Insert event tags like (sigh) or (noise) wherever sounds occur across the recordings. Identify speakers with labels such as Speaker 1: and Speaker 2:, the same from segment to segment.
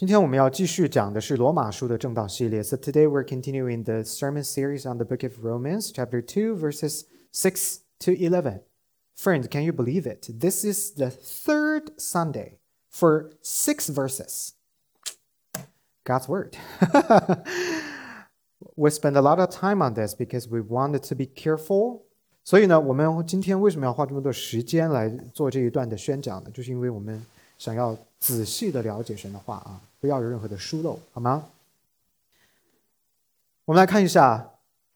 Speaker 1: 今天我们要继续讲的是罗马书的正道系列。So today we're continuing the sermon series on the book of Romans, chapter 2, verses 6 to 11. Friends, can you believe it? This is the third Sunday for six verses. God's word. (laughs) we spend a lot of time on this because we wanted to be careful. 所以呢，我们今天为什么要花这么多时间来做这一段的宣讲呢？就是因为我们想要仔细的了解神的话啊。 不要有任何的疏漏，好吗？我们来看一下《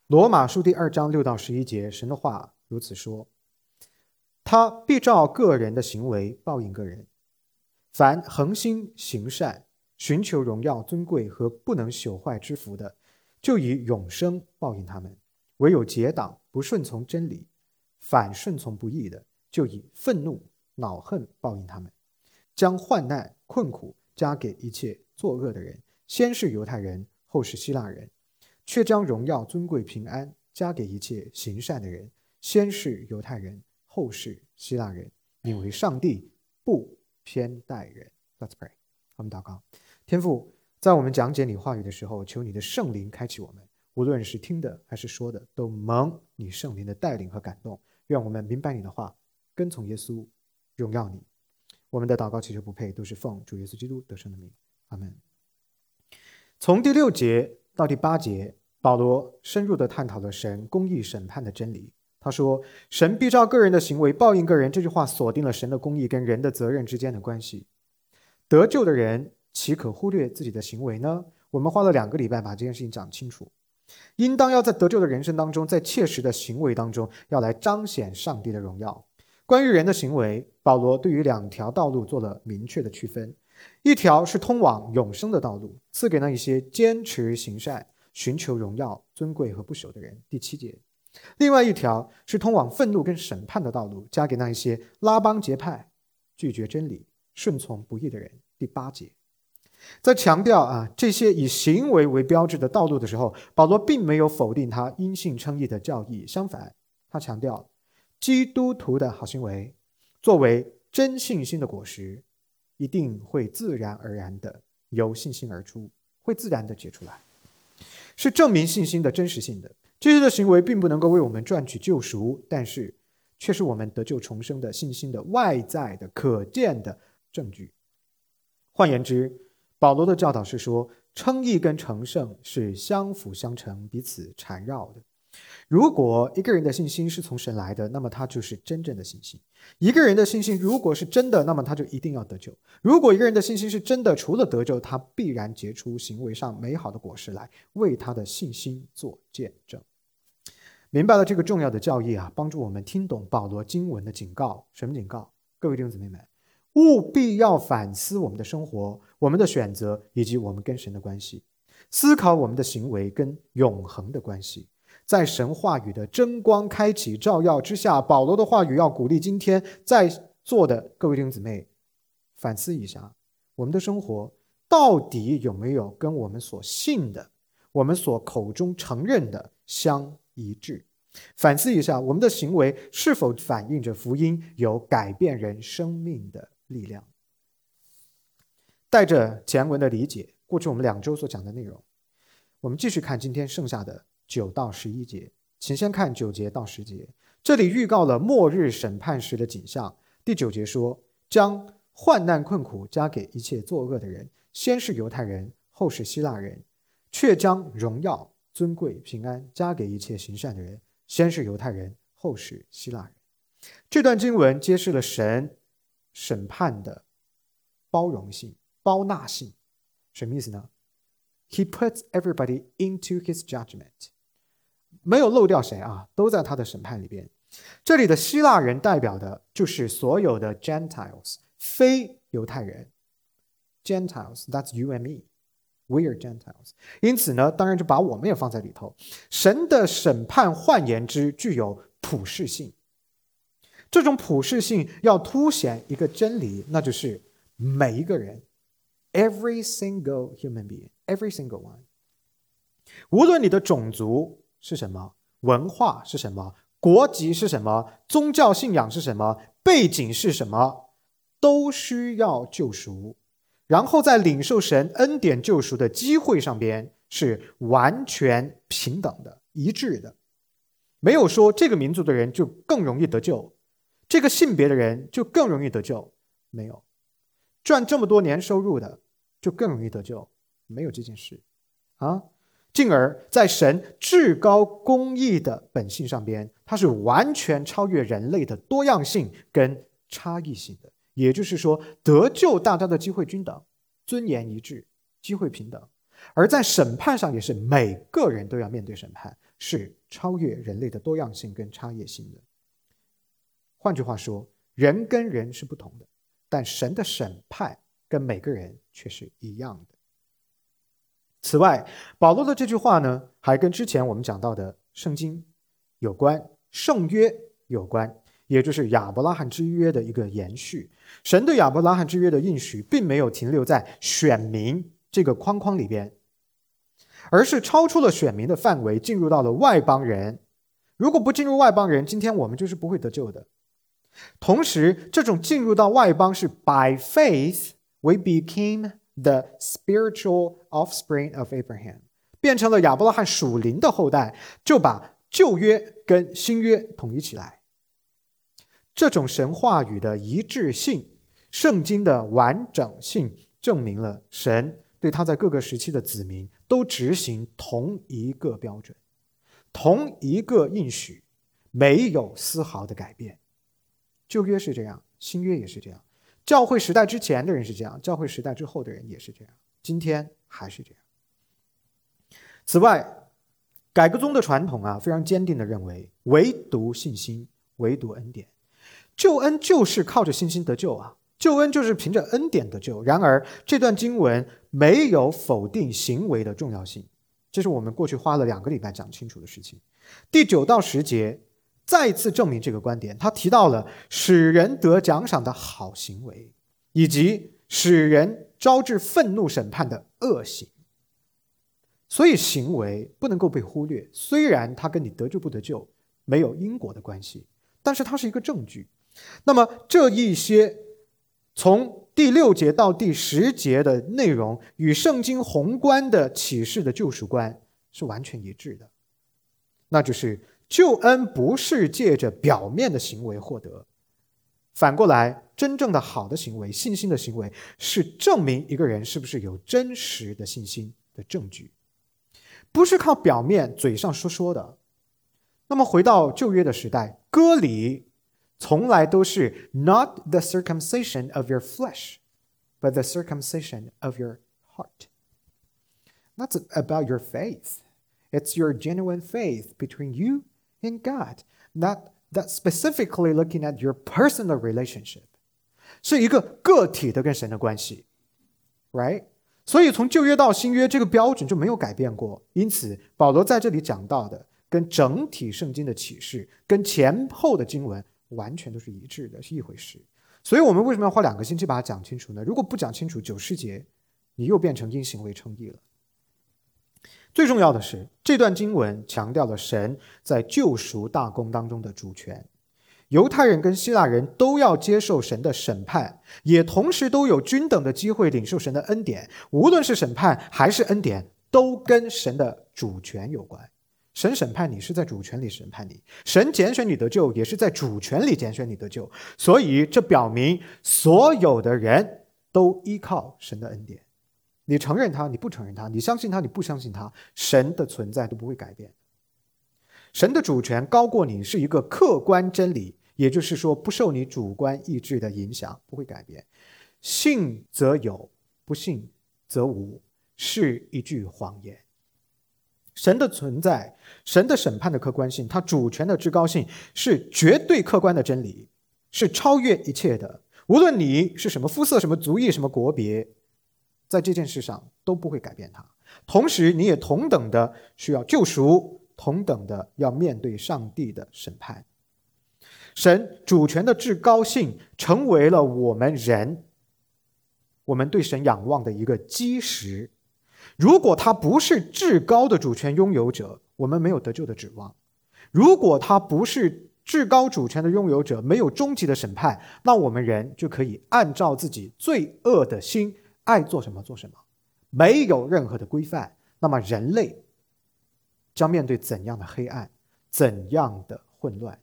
Speaker 1: 罗马书》第二章六到十一节，神的话如此说：“他必照个人的行为报应个人。凡恒心行善、寻求荣耀、尊贵和不能朽坏之福的，就以永生报应他们；唯有结党不顺从真理、反顺从不义的，就以愤怒、恼恨报应他们，将患难困苦。”加给一切作恶的人，先是犹太人，后是希腊人，却将荣耀、尊贵、平安加给一切行善的人，先是犹太人，后是希腊人，因为上帝不偏待人。Let's pray，我们祷告，天父，在我们讲解你话语的时候，求你的圣灵开启我们，无论是听的还是说的，都蒙你圣灵的带领和感动。愿我们明白你的话，跟从耶稣，荣耀你。我们的祷告祈求不配，都是奉主耶稣基督得胜的名，阿门。从第六节到第八节，保罗深入的探讨了神公义审判的真理。他说：“神必照个人的行为报应个人。”这句话锁定了神的公义跟人的责任之间的关系。得救的人岂可忽略自己的行为呢？我们花了两个礼拜把这件事情讲清楚。应当要在得救的人生当中，在切实的行为当中，要来彰显上帝的荣耀。关于人的行为，保罗对于两条道路做了明确的区分：一条是通往永生的道路，赐给那一些坚持行善、寻求荣耀、尊贵和不朽的人。第七节；另外一条是通往愤怒跟审判的道路，加给那一些拉帮结派、拒绝真理、顺从不义的人。第八节，在强调啊这些以行为为标志的道路的时候，保罗并没有否定他因信称义的教义，相反，他强调。基督徒的好行为，作为真信心的果实，一定会自然而然的由信心而出，会自然的结出来，是证明信心的真实性的。这些的行为并不能够为我们赚取救赎，但是却是我们得救重生的信心的外在的可见的证据。换言之，保罗的教导是说，称义跟成圣是相辅相成、彼此缠绕的。如果一个人的信心是从神来的，那么他就是真正的信心。一个人的信心如果是真的，那么他就一定要得救。如果一个人的信心是真的，除了得救，他必然结出行为上美好的果实来，为他的信心做见证。明白了这个重要的教义啊，帮助我们听懂保罗经文的警告。什么警告？各位弟兄姊妹们，务必要反思我们的生活、我们的选择以及我们跟神的关系，思考我们的行为跟永恒的关系。在神话语的真光开启照耀之下，保罗的话语要鼓励今天在座的各位弟兄姊妹反思一下：我们的生活到底有没有跟我们所信的、我们所口中承认的相一致？反思一下我们的行为是否反映着福音有改变人生命的力量？带着前文的理解，过去我们两周所讲的内容，我们继续看今天剩下的。九到十一节，请先看九节到十节。这里预告了末日审判时的景象。第九节说：“将患难困苦加给一切作恶的人，先是犹太人，后是希腊人；却将荣耀、尊贵、平安加给一切行善的人，先是犹太人，后是希腊人。”这段经文揭示了神审判的包容性、包纳性。什么意思呢？He puts everybody into his judgment. 没有漏掉谁啊，都在他的审判里边。这里的希腊人代表的就是所有的 Gentiles，非犹太人。Gentiles，that's you and me，we are Gentiles。因此呢，当然就把我们也放在里头。神的审判，换言之，具有普世性。这种普世性要凸显一个真理，那就是每一个人，every single human being，every single one，无论你的种族。是什么？文化是什么？国籍是什么？宗教信仰是什么？背景是什么，都需要救赎。然后在领受神恩典救赎的机会上边是完全平等的、一致的，没有说这个民族的人就更容易得救，这个性别的人就更容易得救，没有。赚这么多年收入的就更容易得救，没有这件事。啊。进而，在神至高公义的本性上边，它是完全超越人类的多样性跟差异性的。也就是说，得救大家的机会均等，尊严一致，机会平等；而在审判上，也是每个人都要面对审判，是超越人类的多样性跟差异性的。换句话说，人跟人是不同的，但神的审判跟每个人却是一样的。此外，保罗的这句话呢，还跟之前我们讲到的圣经有关，圣约有关，也就是亚伯拉罕之约的一个延续。神对亚伯拉罕之约的应许，并没有停留在选民这个框框里边，而是超出了选民的范围，进入到了外邦人。如果不进入外邦人，今天我们就是不会得救的。同时，这种进入到外邦是 by faith we became。The spiritual offspring of Abraham 变成了亚伯拉罕属灵的后代，就把旧约跟新约统一起来。这种神话语的一致性、圣经的完整性，证明了神对他在各个时期的子民都执行同一个标准、同一个应许，没有丝毫的改变。旧约是这样，新约也是这样。教会时代之前的人是这样，教会时代之后的人也是这样，今天还是这样。此外，改革宗的传统啊，非常坚定的认为，唯独信心，唯独恩典，救恩就是靠着信心得救啊，救恩就是凭着恩典得救。然而，这段经文没有否定行为的重要性，这是我们过去花了两个礼拜讲清楚的事情。第九到十节。再次证明这个观点，他提到了使人得奖赏的好行为，以及使人招致愤怒审判的恶行。所以行为不能够被忽略，虽然它跟你得救不得救没有因果的关系，但是它是一个证据。那么这一些从第六节到第十节的内容，与圣经宏观的启示的救赎观是完全一致的，那就是。救恩不是借着表面的行为获得，反过来，真正的好的行为、信心的行为，是证明一个人是不是有真实的信心的证据，不是靠表面嘴上说说的。那么回到旧约的时代，割礼从来都是 not the circumcision of your flesh, but the circumcision of your heart. That's about your faith. It's your genuine faith between you in God, not that specifically looking at your personal relationship，是一个个体的跟神的关系，right？所以从旧约到新约，这个标准就没有改变过。因此，保罗在这里讲到的，跟整体圣经的启示，跟前后的经文完全都是一致的，是一回事。所以我们为什么要花两个星期把它讲清楚呢？如果不讲清楚，九世节你又变成因行为称义了。最重要的是，这段经文强调了神在救赎大功当中的主权。犹太人跟希腊人都要接受神的审判，也同时都有均等的机会领受神的恩典。无论是审判还是恩典，都跟神的主权有关。神审判你是在主权里审判你，神拣选你得救也是在主权里拣选你得救。所以，这表明所有的人都依靠神的恩典。你承认他，你不承认他，你相信他，你不相信他，神的存在都不会改变。神的主权高过你，是一个客观真理，也就是说，不受你主观意志的影响，不会改变。信则有，不信则无，是一句谎言。神的存在，神的审判的客观性，他主权的至高性，是绝对客观的真理，是超越一切的。无论你是什么肤色、什么族裔、什么国别。在这件事上都不会改变它。同时，你也同等的需要救赎，同等的要面对上帝的审判。神主权的至高性成为了我们人，我们对神仰望的一个基石。如果他不是至高的主权拥有者，我们没有得救的指望；如果他不是至高主权的拥有者，没有终极的审判，那我们人就可以按照自己罪恶的心。爱做什么做什么，没有任何的规范，那么人类将面对怎样的黑暗，怎样的混乱？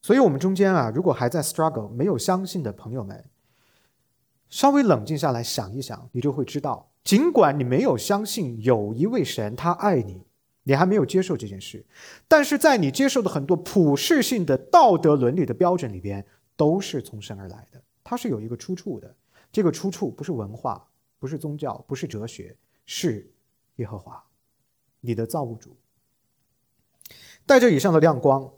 Speaker 1: 所以，我们中间啊，如果还在 struggle、没有相信的朋友们，稍微冷静下来想一想，你就会知道，尽管你没有相信有一位神，他爱你，你还没有接受这件事，但是在你接受的很多普世性的道德伦理的标准里边，都是从神而来的，它是有一个出处的。这个出处不是文化，不是宗教，不是哲学，是耶和华，你的造物主。带着以上的亮光。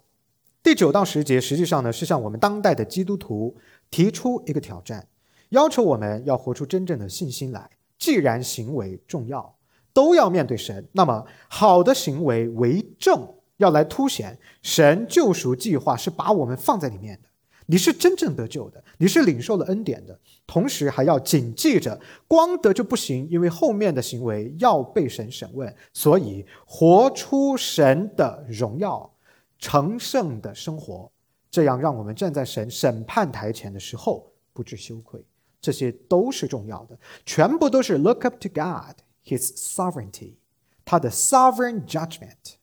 Speaker 1: 第九到十节，实际上呢是向我们当代的基督徒提出一个挑战，要求我们要活出真正的信心来。既然行为重要，都要面对神，那么好的行为为正，要来凸显神救赎计划是把我们放在里面的。你是真正得救的，你是领受了恩典的，同时还要谨记着，光得就不行，因为后面的行为要被神审问，所以活出神的荣耀。成圣的生活，这样让我们站在神审判台前的时候不致羞愧，这些都是重要的，全部都是 look up to God, His sovereignty，他的 sovereign judgment。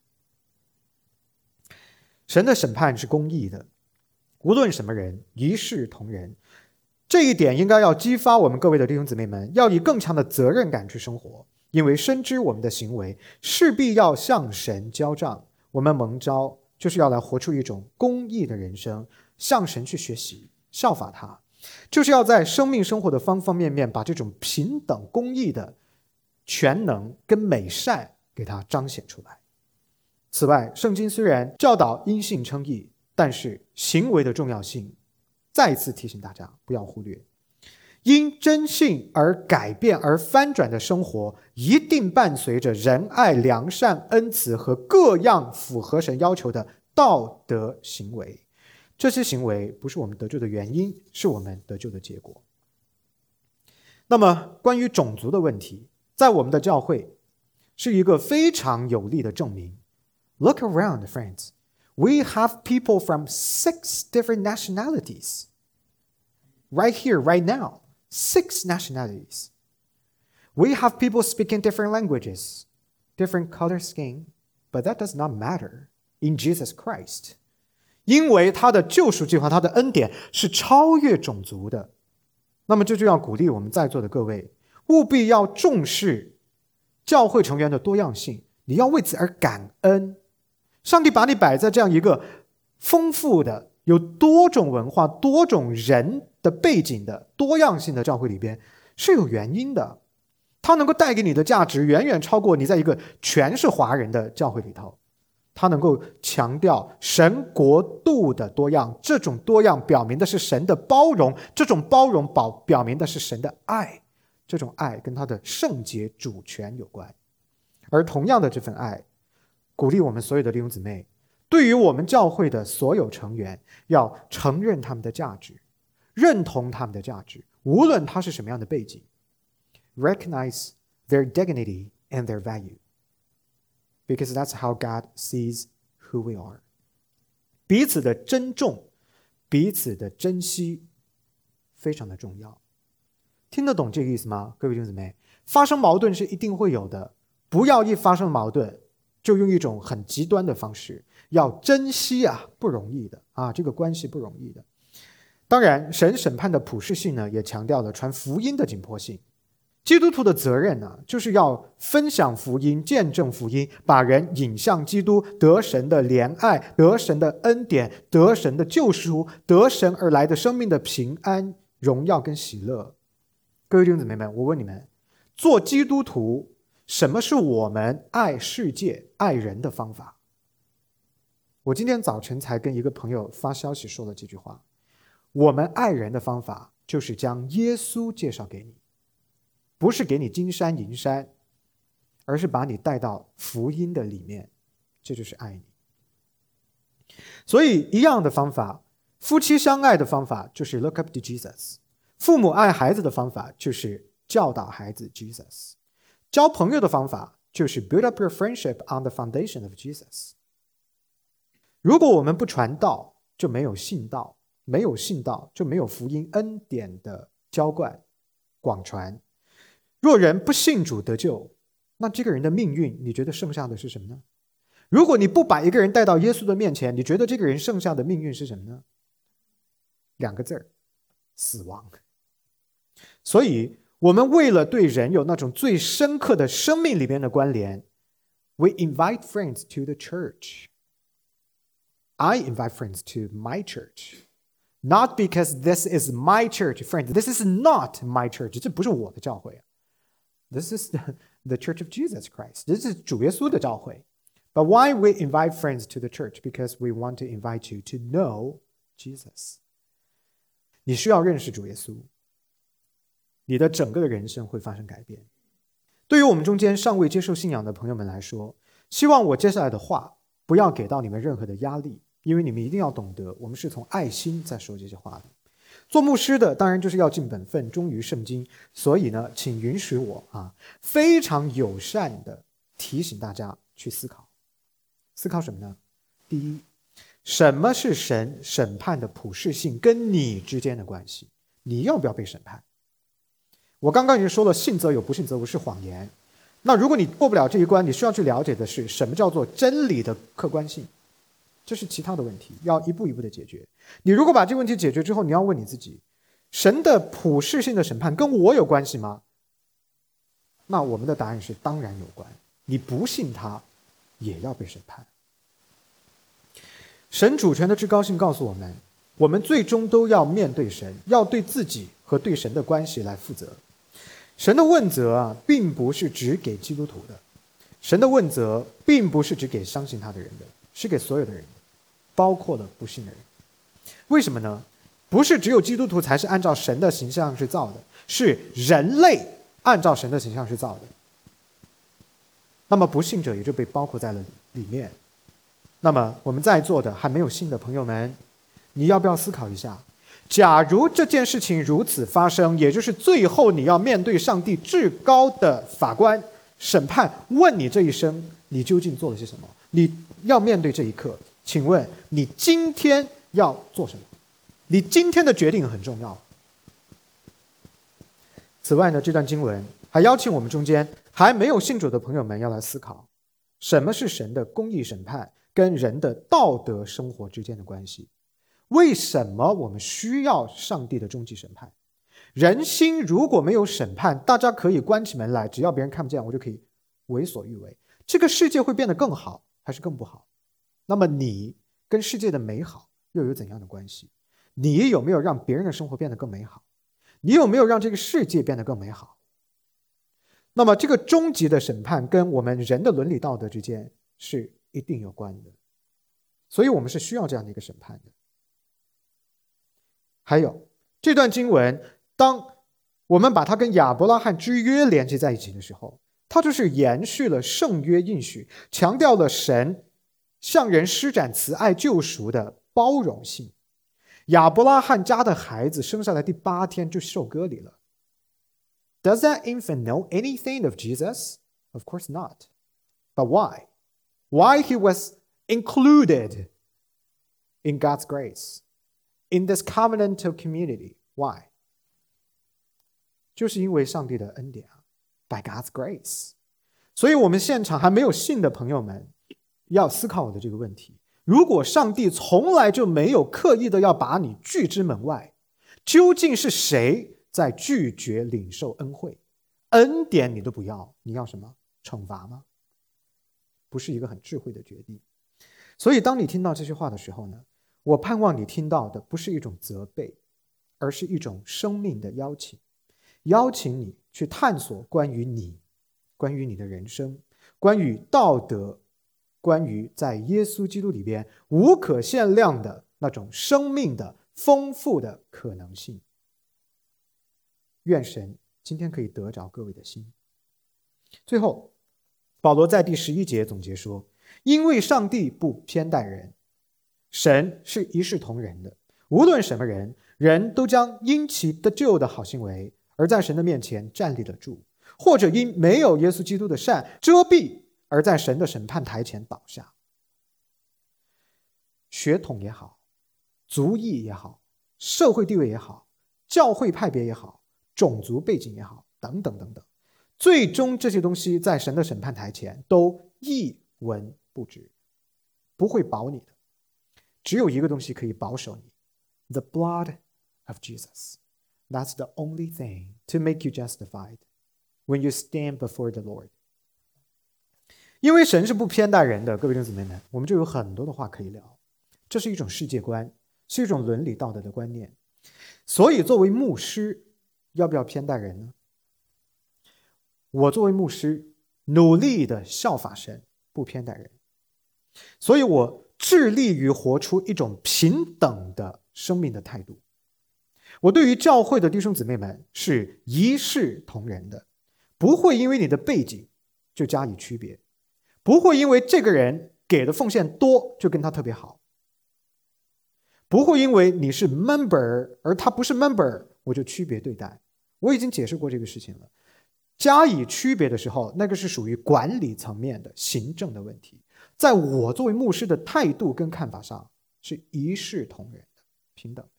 Speaker 1: 神的审判是公义的，无论什么人，一视同仁。这一点应该要激发我们各位的弟兄姊妹们，要以更强的责任感去生活，因为深知我们的行为势必要向神交账。我们蒙召。就是要来活出一种公益的人生，向神去学习，效法他，就是要在生命生活的方方面面，把这种平等公益的全能跟美善给它彰显出来。此外，圣经虽然教导因信称义，但是行为的重要性，再次提醒大家不要忽略。因真信而改变而翻转的生活，一定伴随着仁爱、良善、恩慈和各样符合神要求的道德行为。这些行为不是我们得救的原因，是我们得救的结果。那么，关于种族的问题，在我们的教会是一个非常有力的证明。Look around, friends. We have people from six different nationalities right here, right now. six nationalities. We have people speaking different languages, different color skin, but that does not matter in Jesus Christ. 因为他的救赎计划，他的恩典是超越种族的。那么这就要鼓励我们在座的各位，务必要重视教会成员的多样性，你要为此而感恩。 上帝把你摆在这样一个丰富的、有多种文化、多种人。的背景的多样性的教会里边是有原因的，它能够带给你的价值远远超过你在一个全是华人的教会里头。它能够强调神国度的多样，这种多样表明的是神的包容，这种包容表表明的是神的爱，这种爱跟他的圣洁主权有关。而同样的这份爱，鼓励我们所有的弟兄姊妹，对于我们教会的所有成员，要承认他们的价值。认同他们的价值，无论他是什么样的背景，recognize their dignity and their value, because that's how God sees who we are。彼此的珍重，彼此的珍惜，非常的重要。听得懂这个意思吗，各位弟兄姊妹？发生矛盾是一定会有的，不要一发生矛盾就用一种很极端的方式，要珍惜啊，不容易的啊，这个关系不容易的。当然，神审判的普世性呢，也强调了传福音的紧迫性。基督徒的责任呢，就是要分享福音、见证福音，把人引向基督，得神的怜爱，得神的恩典，得神的救赎，得神而来的生命的平安、荣耀跟喜乐。各位弟兄姊妹们，我问你们，做基督徒，什么是我们爱世界、爱人的方法？我今天早晨才跟一个朋友发消息说了这句话。我们爱人的方法就是将耶稣介绍给你，不是给你金山银山，而是把你带到福音的里面，这就是爱你。所以一样的方法，夫妻相爱的方法就是 look up to Jesus；父母爱孩子的方法就是教导孩子 Jesus；交朋友的方法就是 build up your friendship on the foundation of Jesus。如果我们不传道，就没有信道。没有信道，就没有福音恩典的浇灌，广传。若人不信主得救，那这个人的命运，你觉得剩下的是什么呢？如果你不把一个人带到耶稣的面前，你觉得这个人剩下的命运是什么呢？两个字儿：死亡。所以，我们为了对人有那种最深刻的生命里边的关联，we invite friends to the church. I invite friends to my church, not because this is my church, friends. This is not my church. 这不是我的教会。This is the the Church of Jesus Christ. This is 主耶稣的教会。But why we invite friends to the church? Because we want to invite you to know Jesus. 你需要认识主耶稣， 你的整个的人生会发生改变。对于我们中间尚未接受信仰的朋友们来说，希望我接下来的话不要给到你们任何的压力，因为你们一定要懂得，我们是从爱心在说这些话的。做牧师的当然就是要尽本分，忠于圣经。所以呢，请允许我啊，非常友善的提醒大家去思考，思考什么呢？第一，什么是神审判的普世性跟你之间的关系？你要不要被审判？我刚刚已经说了，信则有，不信则无是谎言。那如果你过不了这一关，你需要去了解的是什么叫做真理的客观性。这是其他的问题，要一步一步的解决。你如果把这个问题解决之后，你要问你自己：神的普世性的审判跟我有关系吗？那我们的答案是当然有关。你不信他，也要被审判。神主权的至高性告诉我们，我们最终都要面对神，要对自己和对神的关系来负责。神的问责啊，并不是只给基督徒的，神的问责并不是只给相信他的人的。是给所有的人，包括了不信的人。为什么呢？不是只有基督徒才是按照神的形象去造的，是人类按照神的形象去造的。那么不信者也就被包括在了里面。那么我们在座的还没有信的朋友们，你要不要思考一下？假如这件事情如此发生，也就是最后你要面对上帝至高的法官审判，问你这一生你究竟做了些什么？你。要面对这一刻，请问你今天要做什么？你今天的决定很重要。此外呢，这段经文还邀请我们中间还没有信主的朋友们要来思考，什么是神的公义审判跟人的道德生活之间的关系？为什么我们需要上帝的终极审判？人心如果没有审判，大家可以关起门来，只要别人看不见，我就可以为所欲为，这个世界会变得更好。还是更不好，那么你跟世界的美好又有怎样的关系？你有没有让别人的生活变得更美好？你有没有让这个世界变得更美好？那么这个终极的审判跟我们人的伦理道德之间是一定有关的，所以我们是需要这样的一个审判的。还有这段经文，当我们把它跟亚伯拉罕之约连接在一起的时候。它就是延续了圣约应许，强调了神向人施展慈爱救赎的包容性。亚伯拉罕家的孩子生下来第八天就受割礼了。Does that infant know anything of Jesus? Of course not. But why? Why he was included in God's grace, in this covenantal community? Why? 就是因为上帝的恩典啊。By God's grace，所以，我们现场还没有信的朋友们，要思考我的这个问题：如果上帝从来就没有刻意的要把你拒之门外，究竟是谁在拒绝领受恩惠？恩典你都不要，你要什么？惩罚吗？不是一个很智慧的决定。所以，当你听到这句话的时候呢，我盼望你听到的不是一种责备，而是一种生命的邀请，邀请你。去探索关于你、关于你的人生、关于道德、关于在耶稣基督里边无可限量的那种生命的丰富的可能性。愿神今天可以得着各位的心。最后，保罗在第十一节总结说：“因为上帝不偏待人，神是一视同仁的，无论什么人，人都将因其得救的好行为。”而在神的面前站立得住，或者因没有耶稣基督的善遮蔽，而在神的审判台前倒下。血统也好，族裔也好，社会地位也好，教会派别也好，种族背景也好，等等等等，最终这些东西在神的审判台前都一文不值，不会保你的。只有一个东西可以保守你：the blood of Jesus。That's the only thing to make you justified when you stand before the Lord。因为神是不偏待人的，各位弟兄姊妹们，我们就有很多的话可以聊。这是一种世界观，是一种伦理道德的观念。所以，作为牧师，要不要偏待人呢？我作为牧师，努力的效法神，不偏待人。所以我致力于活出一种平等的生命的态度。我对于教会的弟兄姊妹们是一视同仁的，不会因为你的背景就加以区别。不会因为这个人给的奉献多就跟他特别好，不会因为你是 member 而他不是 member 我就区别对待。我已经解释过这个事情了，加以区别的时候，那个是属于管理层面的行政的问题。在我作为牧师的态度跟看法上是一视同仁的、平等的。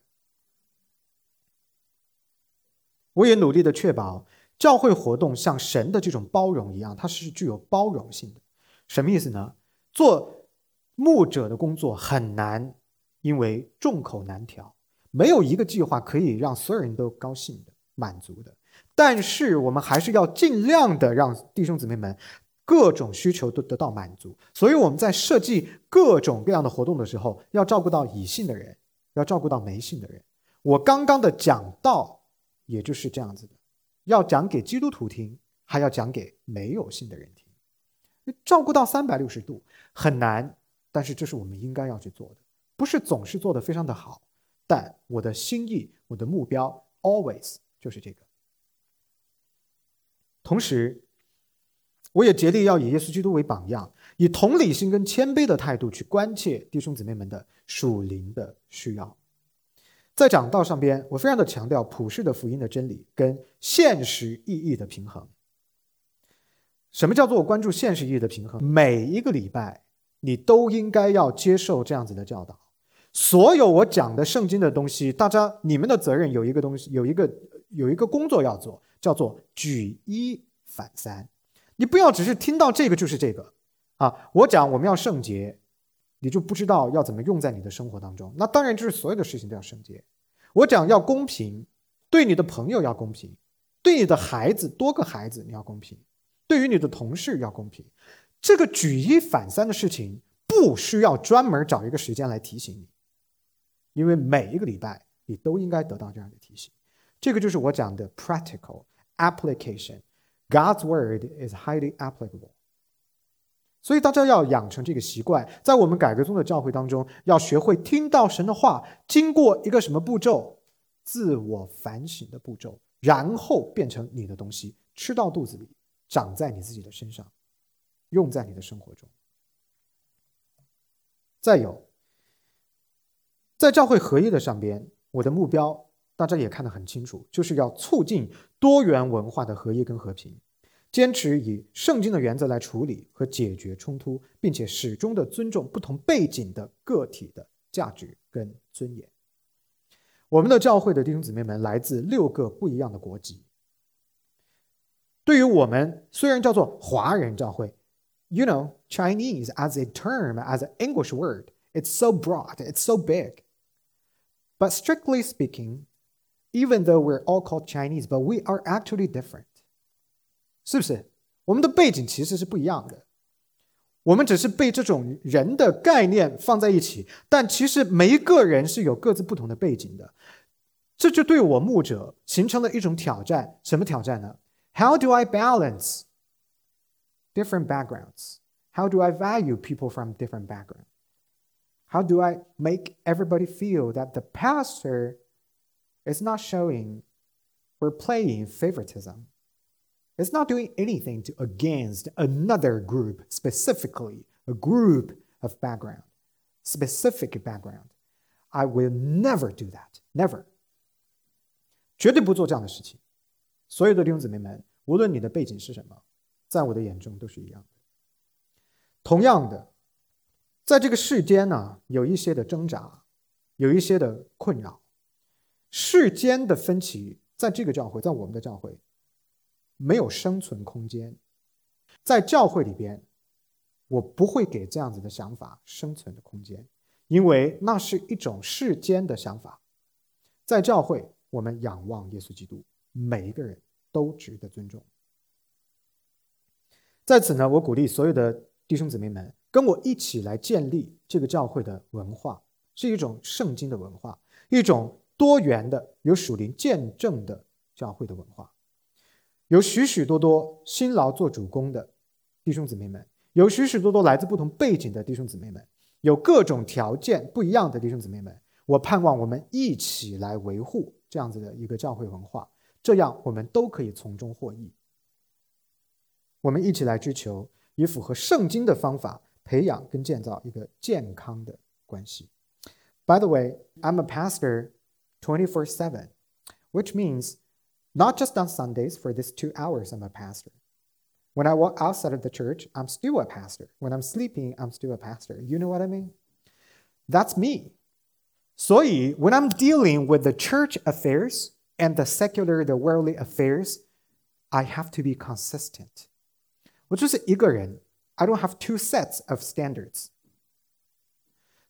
Speaker 1: 我也努力的确保教会活动像神的这种包容一样，它是具有包容性的。什么意思呢？做牧者的工作很难，因为众口难调，没有一个计划可以让所有人都高兴的、满足的。但是我们还是要尽量的让弟兄姊妹们各种需求都得到满足。所以我们在设计各种各样的活动的时候，要照顾到已信的人，要照顾到没信的人。我刚刚的讲道也就是这样子的，要讲给基督徒听，还要讲给没有信的人听。照顾到三百六十度很难，但是这是我们应该要去做的，不是总是做的非常的好，但我的心意，我的目标，always 就是这个。同时，我也竭力要以耶稣基督为榜样，以同理心跟谦卑的态度去关切弟兄姊妹们的属灵的需要。在讲道上边，我非常的强调普世的福音的真理跟现实意义的平衡。什么叫做关注现实意义的平衡？每一个礼拜，你都应该要接受这样子的教导。所有我讲的圣经的东西，大家你们的责任有一个东西，有一个有一个工作要做，叫做举一反三。你不要只是听到这个就是这个啊！我讲我们要圣洁，你就不知道要怎么用在你的生活当中。那当然就是所有的事情都要圣洁。我讲要公平，对你的朋友要公平，对你的孩子多个孩子你要公平。对于你的同事要公平，这个举一反三的事情不需要专门找一个时间来提醒你，因为每一个礼拜你都应该得到这样的提醒。这个就是我讲的 practical application。God's word is highly applicable。所以大家要养成这个习惯，在我们改革中的教会当中，要学会听到神的话，经过一个什么步骤？自我反省的步骤，然后变成你的东西，吃到肚子里。长在你自己的身上，用在你的生活中。再有，在教会合一的上边，我的目标大家也看得很清楚，就是要促进多元文化的合一跟和平，坚持以圣经的原则来处理和解决冲突，并且始终的尊重不同背景的个体的价值跟尊严。我们的教会的弟兄姊妹们来自六个不一样的国籍。对于我们虽然叫做华人教会，you know Chinese as a term as an English word, it's so broad, it's so big. But strictly speaking, even though we're all called Chinese, but we are actually different. 是不是？我们的背景其实是不一样的。我们只是被这种人的概念放在一起，但其实每一个人是有各自不同的背景的。这就对我牧者形成了一种挑战。什么挑战呢？how do I balance different backgrounds? How do I value people from different backgrounds? How do I make everybody feel that the pastor is not showing or playing favoritism? It's not doing anything to against another group, specifically a group of background, specific background. I will never do that. Never. 绝对不做这样的事情。所有的弟兄姊妹们，无论你的背景是什么，在我的眼中都是一样的。同样的，在这个世间呢，有一些的挣扎，有一些的困扰。 世间的分歧在这个教会，在我们的教会，没有生存空间。在教会里边，我不会给这样子的想法生存的空间，因为那是一种世间的想法。在教会，我们仰望耶稣基督，每一个人都值得尊重。在此呢，我鼓励所有的弟兄姊妹们跟我一起来建立这个教会的文化，是一种圣经的文化，一种多元的、有属灵见证的教会的文化，有许许多多辛劳做主公的弟兄姊妹们，有许许多多来自不同背景的弟兄姊妹们，有各种条件不一样的弟兄姊妹们。我盼望我们一起来维护这样子的一个教会文化，这样我们都可以从中获益。我们一起来追求以符合圣经的方法培养跟建造一个健康的关系。By the way, I'm a pastor 24/7, which means not just on Sundays for these two hours I'm a pastor. When I walk outside of the church, I'm still a pastor. When I'm sleeping, I'm still a pastor. You know what I mean? That's me. 所以，when I'm dealing with the church affairs and the secular, the worldly affairs, I have to be consistent. 我就是一个人，I don't have two sets of standards。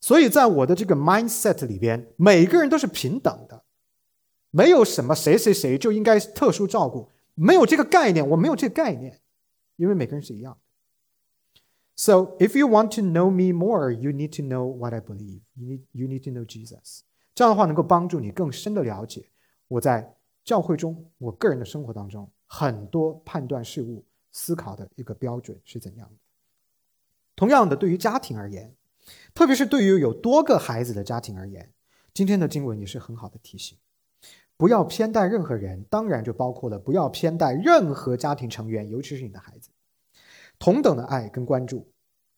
Speaker 1: 所以在我的这个 mindset 里边，每个人都是平等的，没有什么谁谁谁就应该特殊照顾，没有这个概念，我没有这个概念，因为每个人是一样的。So if you want to know me more, you need to know what I believe. You need you need to know Jesus. 这样的话能够帮助你更深的了解我在教会中，我个人的生活当中很多判断事物。思考的一个标准是怎样的？同样的，对于家庭而言，特别是对于有多个孩子的家庭而言，今天的经文也是很好的提醒：不要偏待任何人，当然就包括了不要偏待任何家庭成员，尤其是你的孩子。同等的爱跟关注，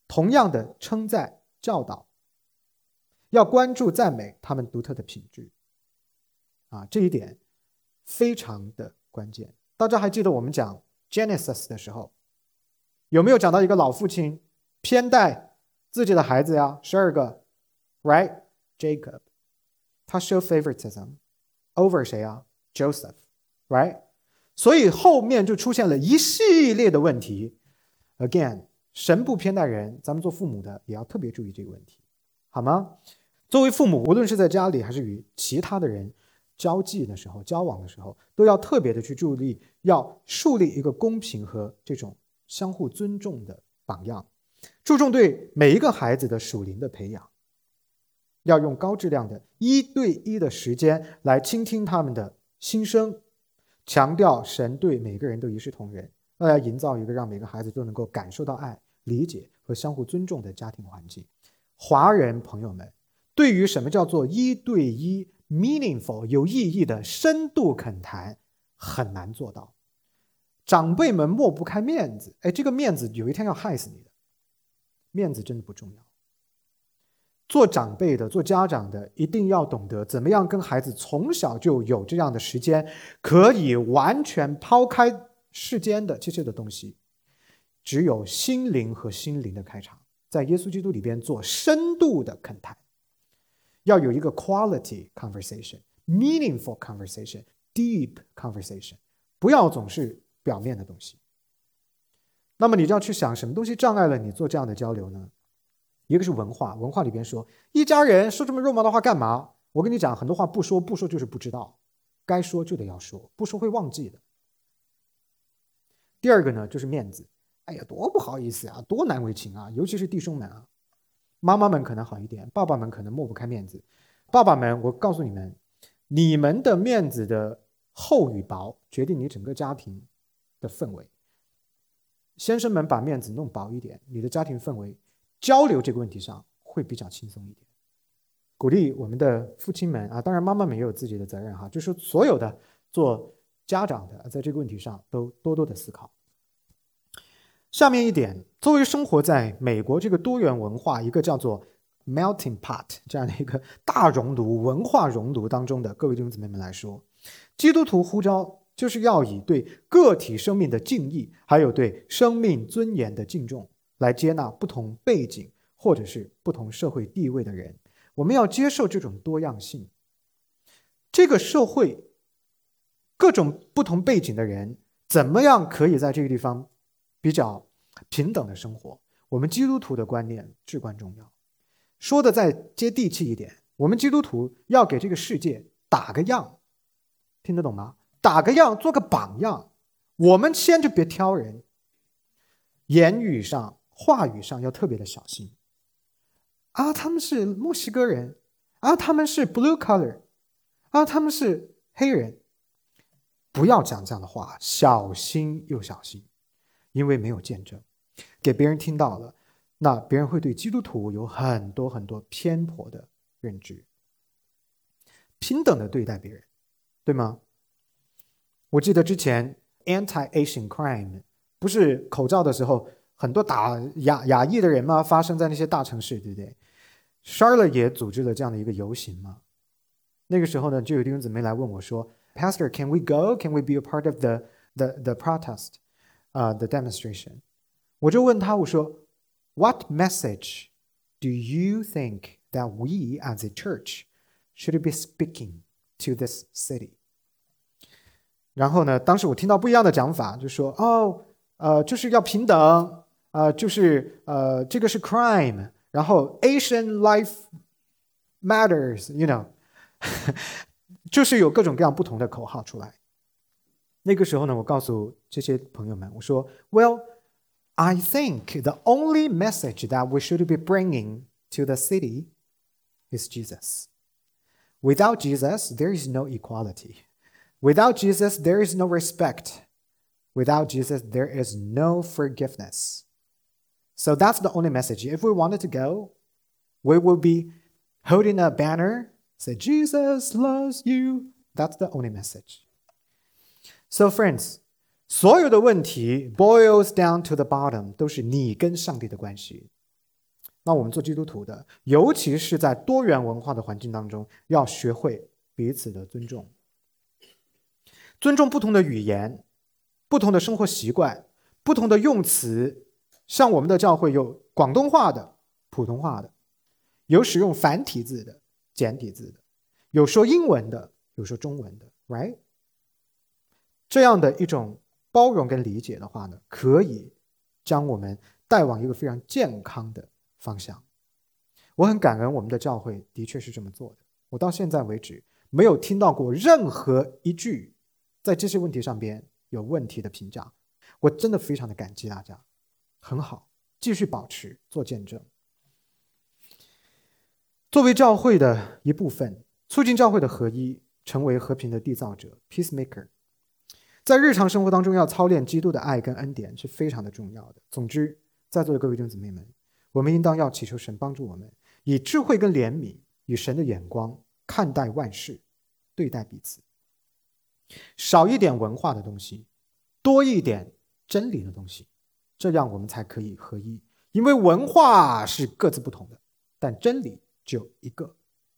Speaker 1: 同样的称赞教导，要关注赞美他们独特的品质。啊，这一点非常的关键。大家还记得我们讲？Genesis 的时候，有没有讲到一个老父亲偏待自己的孩子呀？十二个，right？Jacob，他 show favoritism over 谁啊？Joseph，right？所以后面就出现了一系列的问题。Again，神不偏待人，咱们做父母的也要特别注意这个问题，好吗？作为父母，无论是在家里还是与其他的人。交际的时候，交往的时候，都要特别的去注意，要树立一个公平和这种相互尊重的榜样，注重对每一个孩子的属灵的培养，要用高质量的一对一的时间来倾听他们的心声，强调神对每个人都一视同仁，要营造一个让每个孩子都能够感受到爱、理解和相互尊重的家庭环境。华人朋友们，对于什么叫做一对一？meaningful 有意义的深度恳谈很难做到，长辈们抹不开面子，哎，这个面子有一天要害死你的，面子真的不重要。做长辈的、做家长的，一定要懂得怎么样跟孩子从小就有这样的时间，可以完全抛开世间的这些的东西，只有心灵和心灵的开场，在耶稣基督里边做深度的恳谈。要有一个 quality conversation, meaningful conversation, deep conversation，不要总是表面的东西。那么你就要去想，什么东西障碍了你做这样的交流呢？一个是文化，文化里边说一家人说这么肉麻的话干嘛？我跟你讲，很多话不说不说就是不知道，该说就得要说，不说会忘记的。第二个呢，就是面子。哎呀，多不好意思啊，多难为情啊，尤其是弟兄们啊。妈妈们可能好一点，爸爸们可能抹不开面子。爸爸们，我告诉你们，你们的面子的厚与薄，决定你整个家庭的氛围。先生们把面子弄薄一点，你的家庭氛围交流这个问题上会比较轻松一点。鼓励我们的父亲们啊，当然妈妈们也有自己的责任哈，就是所有的做家长的，在这个问题上都多多的思考。下面一点，作为生活在美国这个多元文化一个叫做 melting pot 这样的一个大熔炉文化熔炉当中的各位弟兄姊妹们来说，基督徒呼召就是要以对个体生命的敬意，还有对生命尊严的敬重，来接纳不同背景或者是不同社会地位的人。我们要接受这种多样性。这个社会各种不同背景的人怎么样可以在这个地方比较平等的生活？我们基督徒的观念至关重要。说的再接地气一点，我们基督徒要给这个世界打个样，听得懂吗？打个样，做个榜样。我们先就别挑人，言语上、话语上要特别的小心。啊，他们是墨西哥人，啊，他们是 blue color，啊，他们是黑人。不要讲这样的话，小心又小心，因为没有见证，给别人听到了，那别人会对基督徒有很多很多偏颇的认知。平等的对待别人，对吗？我记得之前 anti-Asian crime 不是口罩的时候，很多打亚亚裔的人吗？发生在那些大城市，对不对？Charlotte 也组织了这样的一个游行嘛。那个时候呢，就有弟兄姊妹来问我说。Pastor, can we go? Can we be a part of the the the protest, uh, the demonstration? 我就问他，我说，What message do you think that we as a church should be speaking to this city? 然后呢，当时我听到不一样的讲法，就说，哦，呃，就是要平等，呃，就是呃，这个是 crime，然后 Asian life matters，you know。就是有各种各样不同的口号出来。那个时候呢，我告诉这些朋友们，我说：“Well, I think (laughs) the only message that we should be bringing to the city is Jesus. Without Jesus, there is no equality. Without Jesus, there is no respect. Without Jesus, there is no forgiveness. So that's the only message. If we wanted to go, we will be holding a banner Say Jesus loves you. That's the only message. So, friends, 所有的问题 boils down to the bottom，都是你跟上帝的关系。那我们做基督徒的，尤其是在多元文化的环境当中，要学会彼此的尊重， 尊重不同的语言、不同的生活习惯、不同的用词。像我们的教会有广东话的、普通话的，有使用繁体字的。简体字的，有说英文的，有说中文的，right？这样的一种包容跟理解的话呢，可以将我们带往一个非常健康的方向。我很感恩我们的教会的确是这么做的。我到现在为止没有听到过任何一句在这些问题上边有问题的评价。我真的非常的感激大家，很好，继续保持做见证。作为教会的一部分，促进教会的合一，成为和平的缔造者 （peacemaker）。在日常生活当中，要操练基督的爱跟恩典是非常的重要的。总之，在座的各位弟兄姊妹们，我们应当要祈求神帮助我们，以智慧跟怜悯，以神的眼光看待万事，对待彼此。少一点文化的东西，多一点真理的东西，这样我们才可以合一。因为文化是各自不同的，但真理。只有一个，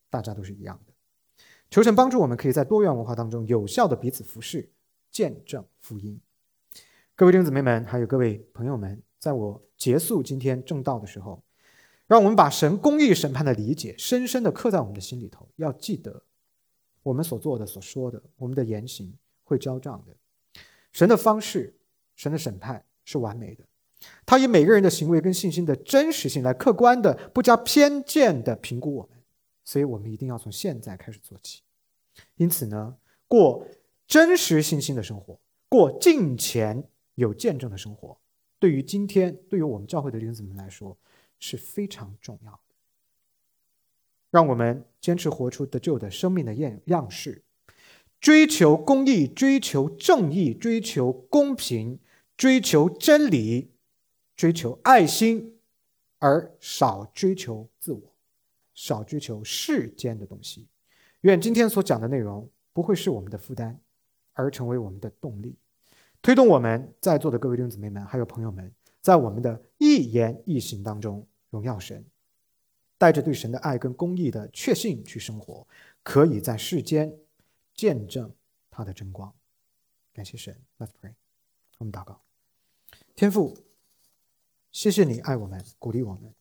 Speaker 1: 大家都是一样的。求神帮助我们，可以在多元文化当中有效的彼此服侍，见证福音。各位弟兄姊妹们，还有各位朋友们，在我结束今天正道的时候，让我们把神公义审判的理解深深的刻在我们的心里头。要记得，我们所做的、所说的，我们的言行会交账的。神的方式，神的审判是完美的。他以每个人的行为跟信心的真实性来客观的、不加偏见的评估我们，所以我们一定要从现在开始做起。因此呢，过真实信心的生活，过敬虔有见证的生活，对于今天对于我们教会的弟兄姊妹来说是非常重要的。让我们坚持活出得救的生命的样样式，追求公义，追求正义，追求公平，追求真理。追求爱心，而少追求自我，少追求世间的东西。愿今天所讲的内容不会是我们的负担，而成为我们的动力，推动我们在座的各位弟兄姊妹们还有朋友们，在我们的一言一行当中荣耀神，带着对神的爱跟公义的确信去生活，可以在世间见证他的真光。感谢神，Let's pray，我们祷告，天父。谢谢你爱我们，鼓励我们。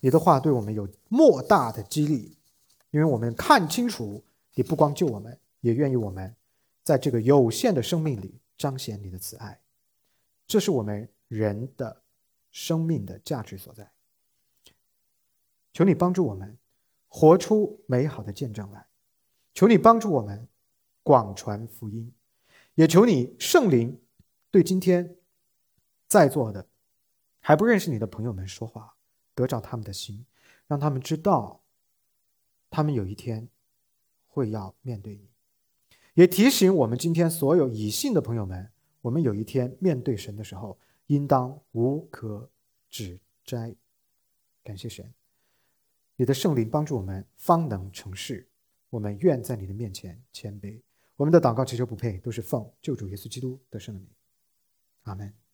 Speaker 1: 你的话对我们有莫大的激励，因为我们看清楚，你不光救我们，也愿意我们在这个有限的生命里彰显你的慈爱。这是我们人的生命的价值所在。求你帮助我们活出美好的见证来，求你帮助我们广传福音，也求你圣灵对今天在座的还不认识你的朋友们说话，得着他们的心，让他们知道，他们有一天会要面对你。也提醒我们今天所有已信的朋友们。我们有一天面对神的时候，应当无可指摘。感谢神，你的圣灵帮助我们，方能成事。我们愿在你的面前谦卑。我们的祷告祈求不配，都是奉救主耶稣基督的圣名。阿门。